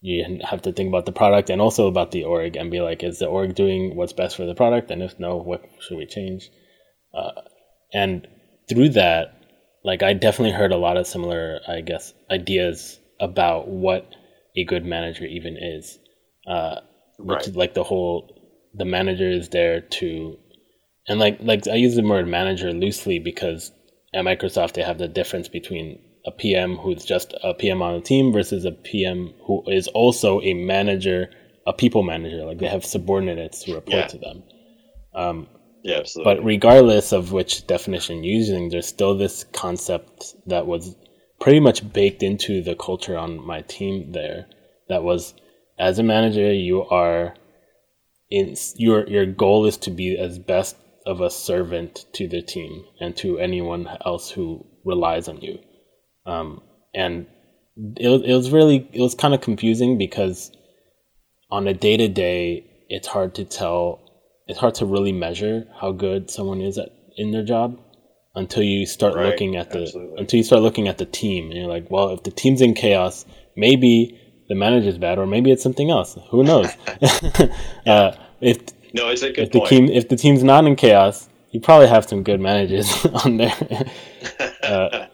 You have to think about the product and also about the org and be like, is the org doing what's best for the product? And if no, what should we change? Uh, and through that, like I definitely heard a lot of similar, I guess, ideas about what a good manager even is uh, which right. like the whole the manager is there to and like like I use the word manager loosely because at Microsoft they have the difference between a PM who's just a PM on a team versus a PM who is also a manager, a people manager. Like they have subordinates who report yeah. to them. Um, yeah, absolutely. But regardless of which definition you're using, there's still this concept that was pretty much baked into the culture on my team there. That was as a manager, you are in your your goal is to be as best of a servant to the team and to anyone else who relies on you. Um, and it it was really it was kind of confusing because on a day to day, it's hard to tell. It's hard to really measure how good someone is at in their job until you start right. looking at the Absolutely. until you start looking at the team and you're like, well, if the team's in chaos, maybe the manager's bad, or maybe it's something else. Who knows? uh, if no, it's a good if the team if the team's not in chaos, you probably have some good managers on there. uh,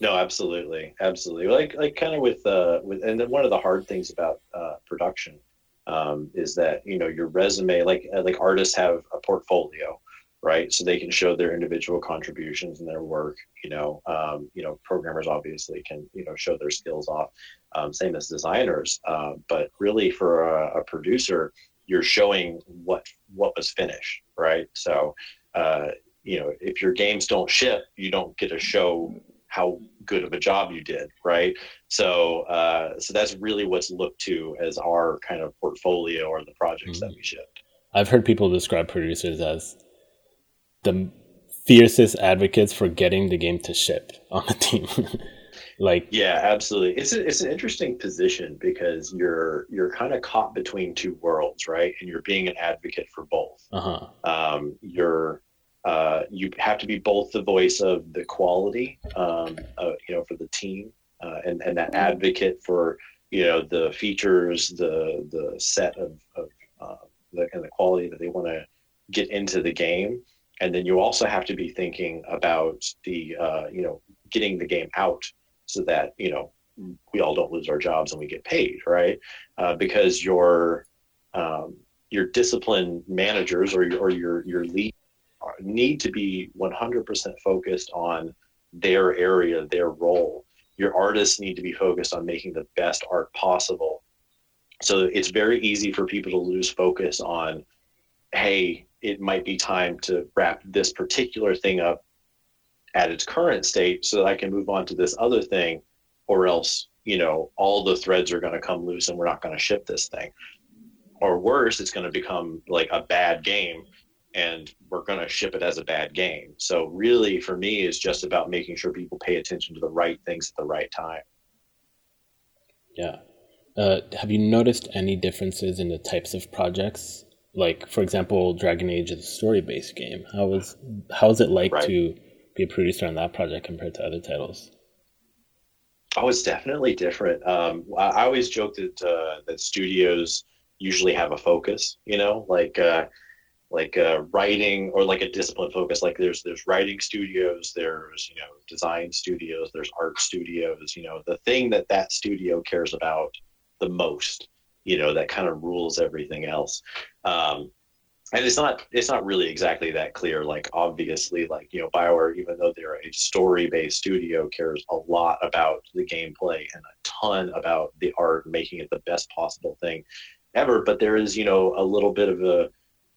no, absolutely, absolutely. Like like kind of with uh with and then one of the hard things about uh, production um, is that you know your resume like uh, like artists have a portfolio right? So they can show their individual contributions and their work. You know, um, you know, programmers obviously can you know show their skills off. Um, same as designers, uh, but really for a, a, producer, you're showing what what was finished, right? So. Uh, you know, if your games don't ship, you don't get to show how good of a job you did, right? So, uh, so that's really what's looked to as our kind of portfolio or the projects mm-hmm. that we shipped. I've heard people describe producers as the fiercest advocates for getting the game to ship on the team. like yeah absolutely it's a, it's an interesting position because you're you're kind of caught between two worlds right and you're being an advocate for both uh-huh. um, you're uh, you have to be both the voice of the quality um, uh, you know for the team uh, and and that advocate for you know the features the the set of, of uh, the and the quality that they want to get into the game and then you also have to be thinking about the uh, you know getting the game out so that you know we all don't lose our jobs and we get paid, right? Uh, because your um, your discipline managers or your, or your your lead need to be 100% focused on their area, their role. Your artists need to be focused on making the best art possible. So it's very easy for people to lose focus on, hey, it might be time to wrap this particular thing up at its current state so that I can move on to this other thing, or else, you know, all the threads are going to come loose and we're not going to ship this thing. Or worse, it's going to become like a bad game and we're going to ship it as a bad game. So, really, for me, is just about making sure people pay attention to the right things at the right time. Yeah. Uh, have you noticed any differences in the types of projects? Like, for example, Dragon Age is a story-based game. How is how is it like right. to be a producer on that project compared to other titles? Oh, it's definitely different. Um, I, always joke that uh, that studios usually have a focus. You know, like uh, like uh, writing or like a discipline focus. Like there's there's writing studios, there's you know design studios, there's art studios. You know, the thing that that studio cares about the most. You know, that kind of rules everything else. Um, and it's not it's not really exactly that clear like obviously like you know bioware even though they're a story based studio cares a lot about the gameplay and a ton about the art making it the best possible thing ever but there is you know a little bit of a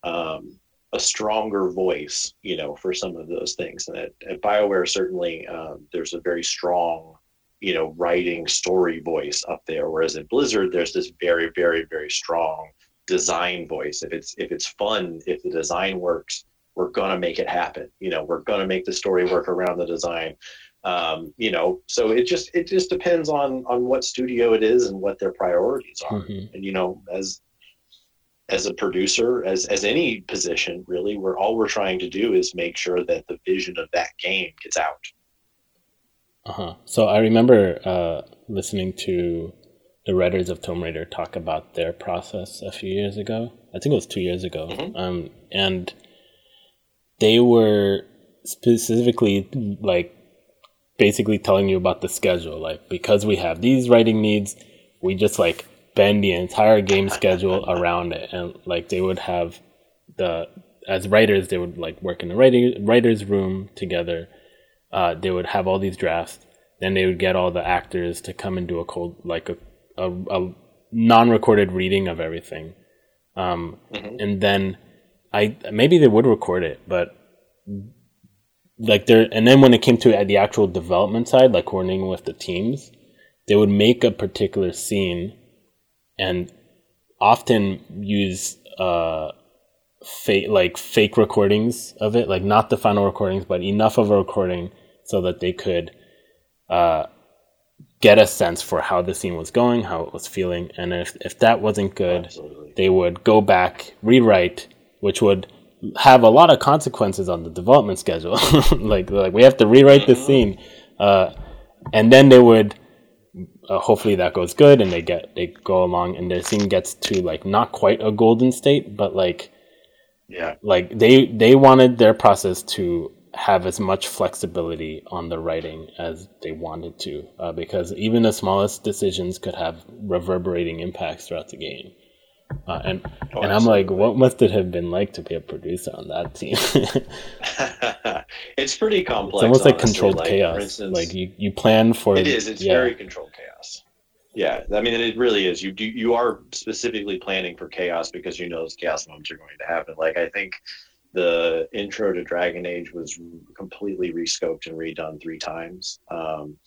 um, a stronger voice you know for some of those things and at, at bioware certainly um, there's a very strong you know writing story voice up there whereas at blizzard there's this very very very strong design voice. If it's if it's fun, if the design works, we're gonna make it happen. You know, we're gonna make the story work around the design. Um, you know, so it just it just depends on on what studio it is and what their priorities are. Mm-hmm. And you know, as as a producer, as as any position, really, we're all we're trying to do is make sure that the vision of that game gets out. Uh huh. So I remember uh, listening to the writers of Tomb Raider talk about their process a few years ago. I think it was two years ago. Mm-hmm. Um, and they were specifically like basically telling you about the schedule. Like, because we have these writing needs, we just like bend the entire game schedule around it. And like, they would have the, as writers, they would like work in the writing, writer's room together. Uh, they would have all these drafts. Then they would get all the actors to come and do a cold, like a a, a non-recorded reading of everything, um, mm-hmm. and then I maybe they would record it, but like there, and then when it came to the actual development side, like coordinating with the teams, they would make a particular scene, and often use uh, fake like fake recordings of it, like not the final recordings, but enough of a recording so that they could uh, get a sense for how the scene was going, how it was feeling, and if if that wasn't good, Absolutely. they would go back, rewrite, which would have a lot of consequences on the development schedule. like like we have to rewrite the mm-hmm. scene, uh, and then they would. Uh, hopefully that goes good and they get they go along and their scene gets to like not quite a golden state but like yeah like they they wanted their process to have as much flexibility on the writing as they wanted to, uh, because even the smallest decisions could have reverberating impacts throughout the game. Uh, and oh, and I'm like, what must it have been like to be a producer on that team? it's pretty complex. It's almost like controlled like, chaos. Instance, like you, you plan for it is. It's yeah. very controlled chaos. Yeah, I mean, it really is. You do you are specifically planning for chaos because you know those chaos moments are going to happen. Like I think the intro to Dragon Age was completely rescoped and redone three times. Um,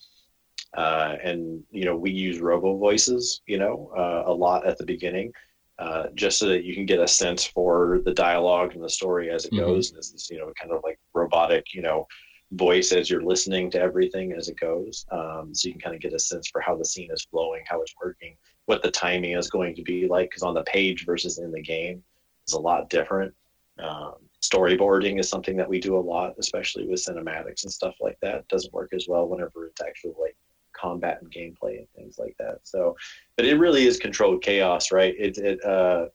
uh, and you know we use robo voices, you know, uh, a lot at the beginning, uh, just so that you can get a sense for the dialogue and the story as it mm-hmm. goes. And this you know kind of like robotic, you know, voice as you're listening to everything as it goes. Um, so you can kind of get a sense for how the scene is flowing, how it's working, what the timing is going to be like. Because on the page versus in the game is a lot different. Um, storyboarding is something that we do a lot, especially with cinematics and stuff like that. It doesn't work as well whenever it's actually like combat and gameplay and things like that. So, but it really is controlled chaos, right? It, it uh,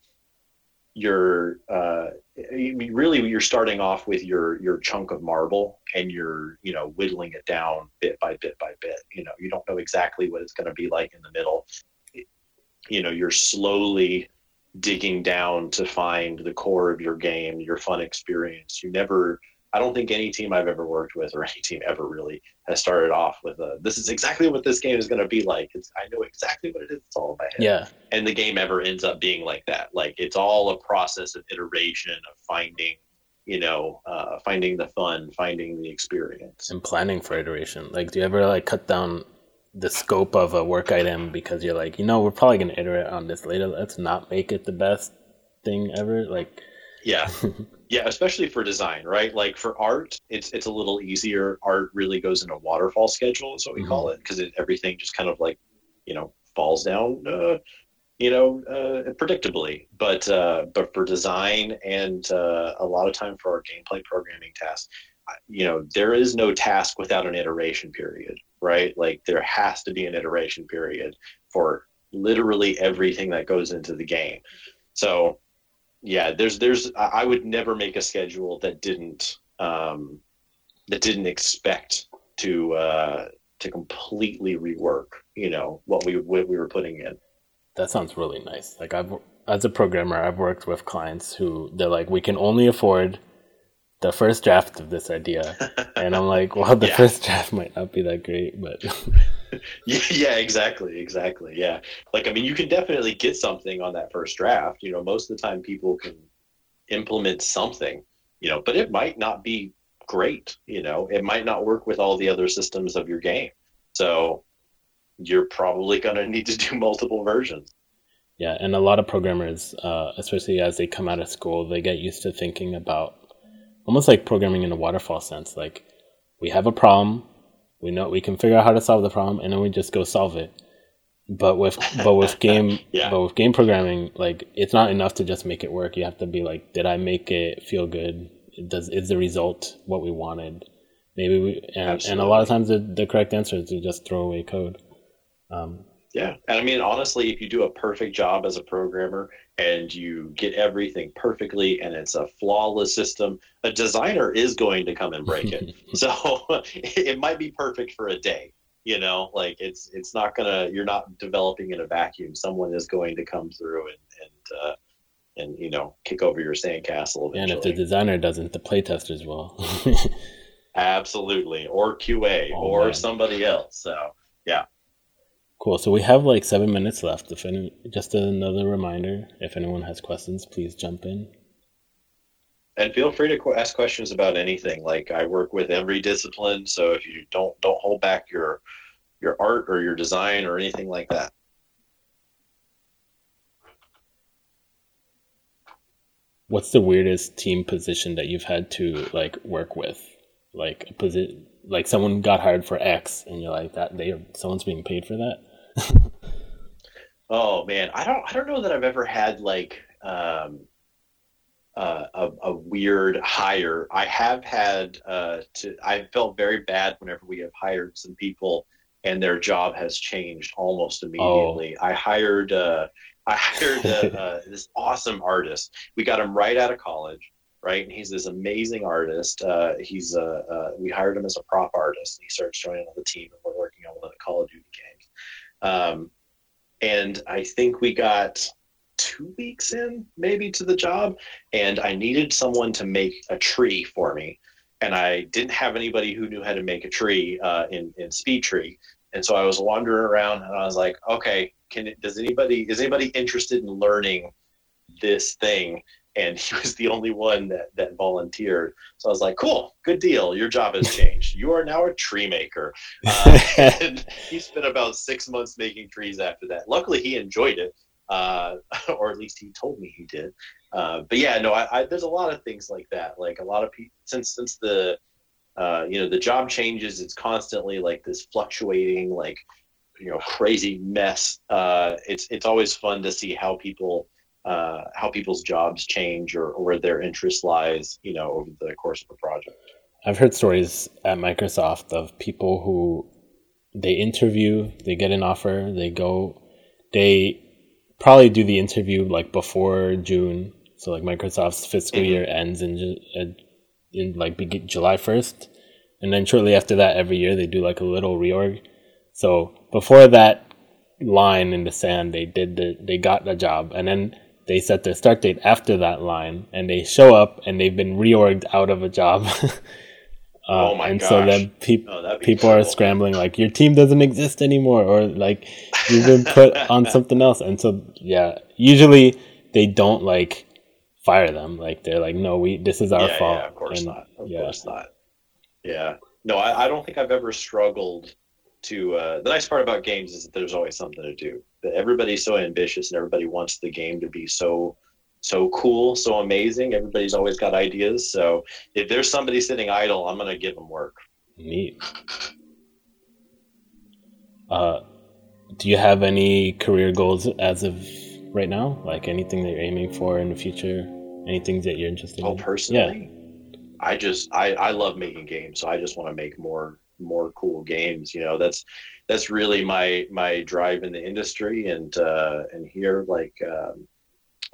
you're uh, really you're starting off with your your chunk of marble and you're you know whittling it down bit by bit by bit. You know, you don't know exactly what it's going to be like in the middle. You know, you're slowly digging down to find the core of your game, your fun experience. You never I don't think any team I've ever worked with or any team ever really has started off with a this is exactly what this game is going to be like. It's I know exactly what it is. It's all in my head. Yeah. And the game ever ends up being like that. Like it's all a process of iteration of finding, you know, uh, finding the fun, finding the experience, and planning for iteration. Like, do you ever like cut down the scope of a work item because you're like, you know, we're probably going to iterate on this later. Let's not make it the best thing ever. Like, yeah. Yeah, especially for design, right? Like for art, it's it's a little easier. Art really goes in a waterfall schedule, is what we mm-hmm. call it, because everything just kind of like, you know, falls down, uh, you know, uh, predictably. But uh, but for design and uh, a lot of time for our gameplay programming tasks, you know, there is no task without an iteration period, right? Like there has to be an iteration period for literally everything that goes into the game. So yeah, there's there's I would never make a schedule that didn't um, that didn't expect to uh, to completely rework, you know, what we what we were putting in. That sounds really nice. Like I've as a programmer, I've worked with clients who they're like, we can only afford the first draft of this idea, and I'm like, well, the yeah. first draft might not be that great, but yeah, yeah, exactly, exactly. Yeah, like I mean, you can definitely get something on that first draft. You know, most of the time people can implement something. You know, but it might not be great. You know, it might not work with all the other systems of your game. So you're probably going to need to do multiple versions. Yeah, and a lot of programmers, uh, especially as they come out of school, they get used to thinking about almost like programming in a waterfall sense. Like we have a problem, we know we can figure out how to solve the problem, and then we just go solve it. But with but with game yeah. but with game programming, like it's not enough to just make it work. You have to be like, did I make it feel good? Does is the result what we wanted? Maybe we and, and a lot of times the, the correct answer is to just throw away code. Um, yeah, and I mean honestly, if you do a perfect job as a programmer and you get everything perfectly and it's a flawless system, a designer is going to come and break it. so it might be perfect for a day, you know, like it's it's not gonna you're not developing in a vacuum. Someone is going to come through and and uh, and you know kick over your sandcastle. Eventually. And if the designer doesn't, the playtesters will. Absolutely, or QA, oh, or man. somebody else. So yeah. Cool. So we have like seven minutes left. If any, just another reminder, if anyone has questions, please jump in. And feel free to ask questions about anything. Like I work with every discipline, so if you don't don't hold back your your art or your design or anything like that. What's the weirdest team position that you've had to like work with? Like a position, like someone got hired for X, and you're like that they someone's being paid for that oh man, I don't I don't know that I've ever had like um, uh, a, a, weird hire. I have had uh, to. I felt very bad whenever we have hired some people and their job has changed almost immediately. Oh. I hired. Uh, I hired uh, uh, this awesome artist. We got him right out of college, right? And he's this amazing artist. Uh, he's uh, we hired him as a prop artist. And he starts joining on the team, and we're working on one of the Call of Duty games. Um, and I think we got two weeks in maybe to the job and I needed someone to make a tree for me. And I didn't have anybody who knew how to make a tree uh, in, in SpeedTree. And so I was wandering around and I was like, okay, can does anybody, is anybody interested in learning this thing and he was the only one that that volunteered. So I was like, "Cool, good deal. Your job has changed. you are now a tree maker." Uh, and he spent about six months making trees after that. Luckily, he enjoyed it, uh, or at least he told me he did. Uh, but yeah, no, I, I, there's a lot of things like that. Like a lot of people since since the uh, you know the job changes, it's constantly like this fluctuating, like you know, crazy mess. Uh, it's it's always fun to see how people uh, how people's jobs change or, or where their interest lies, you know, over the course of a project. I've heard stories at Microsoft of people who they interview, they get an offer, they go, they probably do the interview like before June. So like Microsoft's fiscal mm-hmm. year ends in in like July first, and then shortly after that, every year they do like a little reorg. So before that line in the sand, they did the they got the job, and then they set their start date after that line, and they show up and they've been reorged out of a job. Uh, oh my and gosh. so then oh, people cool. are scrambling like your team doesn't exist anymore or like you've been put on something else and so yeah usually they don't like fire them like they're like no we this is our yeah, fault yeah, of course and, not of yeah. course not yeah no I, I don't think i've ever struggled to uh, the nice part about games is that there's always something to do. That everybody's so ambitious and everybody wants the game to be so so cool so amazing. Everybody's always got ideas. So if there's somebody sitting idle i'm going to give them work. Neat. Uh, do you have any career goals as of right now? Like anything that you're aiming for in the future? Anything that you're interested oh, in? personally? Yeah. i just i i love making games so i just want to make more more cool games. You know, that's that's really my my drive in the industry, and uh, and here, like, um,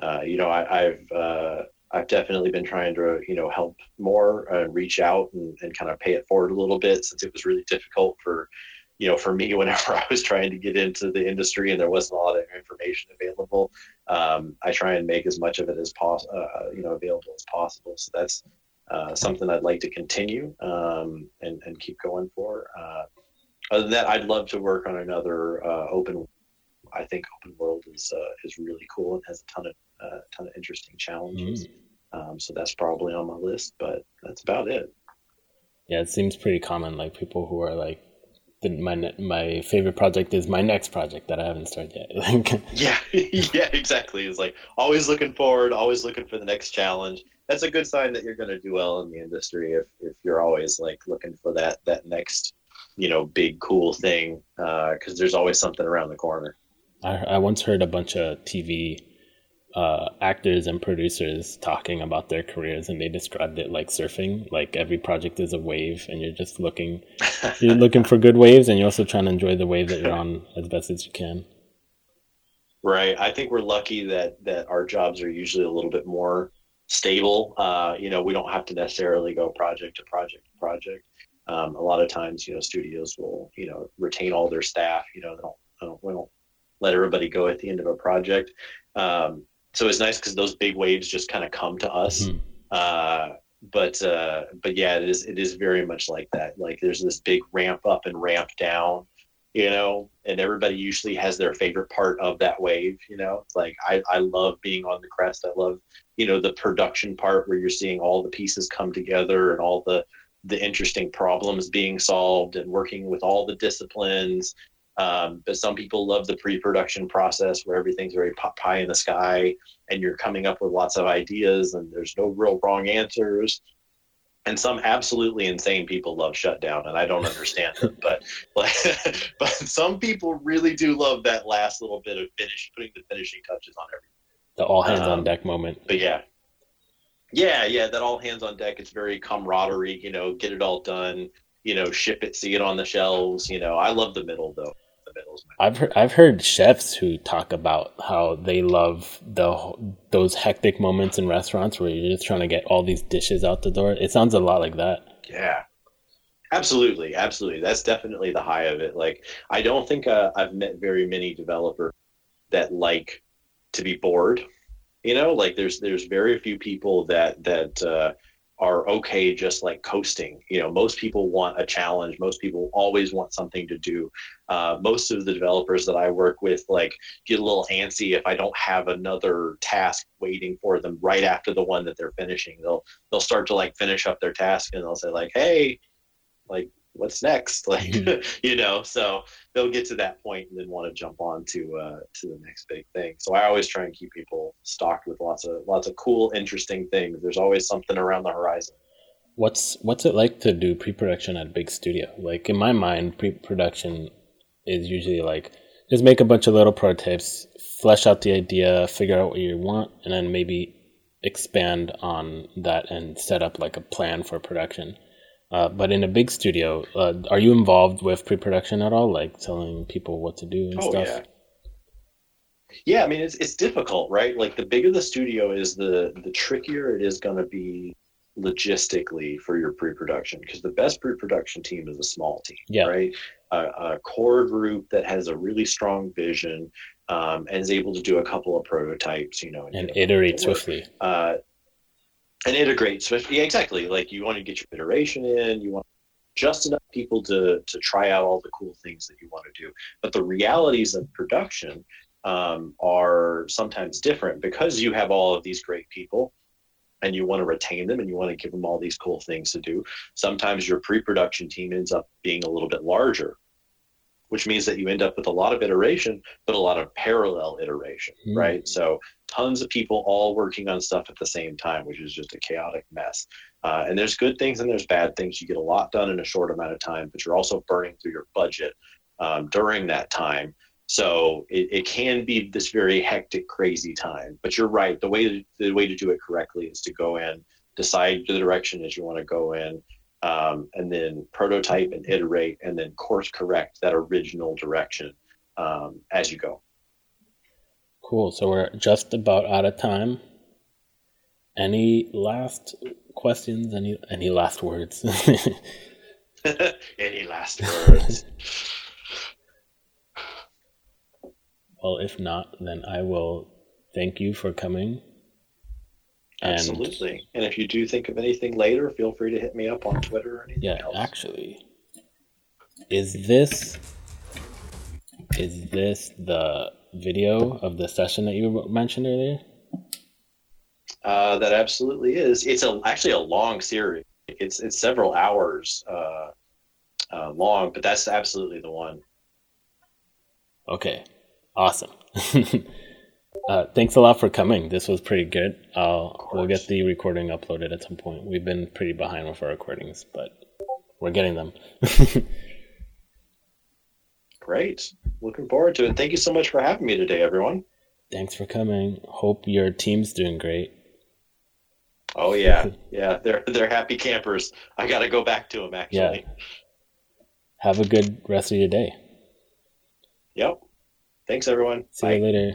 uh, you know, I, have uh, I've definitely been trying to you know help more and reach out and, and kind of pay it forward a little bit since it was really difficult for you know for me whenever I was trying to get into the industry and there wasn't a lot of information available. Um, I try and make as much of it as possible, uh, you know, available as possible. So that's uh, something I'd like to continue um, and, and keep going for. Uh, other than that, I'd love to work on another uh, open. I think open world is uh, is really cool and has a ton of uh, ton of interesting challenges. Mm. Um, so that's probably on my list, but that's about it. Yeah, it seems pretty common. Like people who are like, the, my my favorite project is my next project that I haven't started yet. yeah, yeah, exactly. It's like always looking forward, always looking for the next challenge that's a good sign that you're going to do well in the industry if, if you're always like looking for that that next you know big cool thing because uh, there's always something around the corner. I, I once heard a bunch of tv uh, actors and producers talking about their careers and they described it like surfing like every project is a wave and you're just looking you're looking for good waves and you're also trying to enjoy the wave that you're on as best as you can. Right. I think we're lucky that that our jobs are usually a little bit more stable. Uh, you know, we don't have to necessarily go project to project to project. Um, a lot of times, you know, studios will, you know, retain all their staff. You know, they don't, don't we don't let everybody go at the end of a project. Um, so it's nice because those big waves just kind of come to us. Mm-hmm. Uh, but uh, but yeah, it is it is very much like that. Like there's this big ramp up and ramp down you know, and everybody usually has their favorite part of that wave, you know. Like I, I love being on the crest. I love, you know, the production part where you're seeing all the pieces come together and all the the interesting problems being solved and working with all the disciplines. Um, but some people love the pre-production process where everything's very pie in the sky and you're coming up with lots of ideas and there's no real wrong answers and some absolutely insane people love shutdown and i don't understand it but like but some people really do love that last little bit of finish putting the finishing touches on everything. The all hands um, on deck moment. but yeah. Yeah yeah that all hands on deck it's very camaraderie you know get it all done you know ship it see it on the shelves you know i love the middle though I've heard, I've heard chefs who talk about how they love the those hectic moments in restaurants where you're just trying to get all these dishes out the door. It sounds a lot like that. Yeah, absolutely, absolutely. That's definitely the high of it. Like I don't think uh, I've met very many developers that like to be bored. You know, like there's there's very few people that that uh, are okay just like coasting. You know, most people want a challenge. Most people always want something to do. Uh, most of the developers that I work with like get a little antsy if I don't have another task waiting for them right after the one that they're finishing. They'll they'll start to like finish up their task and they'll say like, "Hey, like what's next?" Like, mm-hmm. you know. So they'll get to that point and then want to jump on to uh, to the next big thing. So I always try and keep people stocked with lots of lots of cool, interesting things. There's always something around the horizon. What's what's it like to do pre-production at a big studio? Like in my mind, pre-production is usually like just make a bunch of little prototypes, flesh out the idea, figure out what you want, and then maybe expand on that and set up like a plan for production. Uh, but in a big studio, uh, are you involved with pre-production at all, like telling people what to do and oh, stuff? Yeah. Yeah, I mean it's it's difficult, right? Like the bigger the studio is, the the trickier it is going to be logistically for your pre-production because the best pre-production team is a small team, yeah. right? A, a core group that has a really strong vision um, and is able to do a couple of prototypes, you know, and, and iterate swiftly. Uh, and integrate especially yeah, exactly like you want to get your iteration in you want just enough people to to try out all the cool things that you want to do but the realities of production um, are sometimes different because you have all of these great people and you want to retain them and you want to give them all these cool things to do sometimes your pre-production team ends up being a little bit larger which means that you end up with a lot of iteration, but a lot of parallel iteration, mm. right? So tons of people all working on stuff at the same time, which is just a chaotic mess. Uh, and there's good things and there's bad things. You get a lot done in a short amount of time, but you're also burning through your budget um, during that time. So it, it can be this very hectic, crazy time. But you're right. The way to, the way to do it correctly is to go in, decide the direction that you want to go in, um, and then prototype and iterate and then course correct that original direction um, as you go. Cool. So we're just about out of time. Any last questions? Any any last words? any last words? well, if not, then I will thank you for coming Absolutely. And, and, if you do think of anything later, feel free to hit me up on Twitter or anything yeah, else. actually, is this is this the video of the session that you mentioned earlier? Uh, that absolutely is. It's a, actually a long series. It's it's several hours uh, uh, long, but that's absolutely the one. Okay, awesome. Uh, thanks a lot for coming. This was pretty good. we'll get the recording uploaded at some point. We've been pretty behind with our recordings, but we're getting them. Great. Looking forward to it. Thank you so much for having me today, everyone. Thanks for coming. Hope your team's doing great. Oh yeah, yeah. They're they're happy campers. I got to go back to them actually. Yeah. Have a good rest of your day. Yep. Thanks, everyone. See Bye. you later.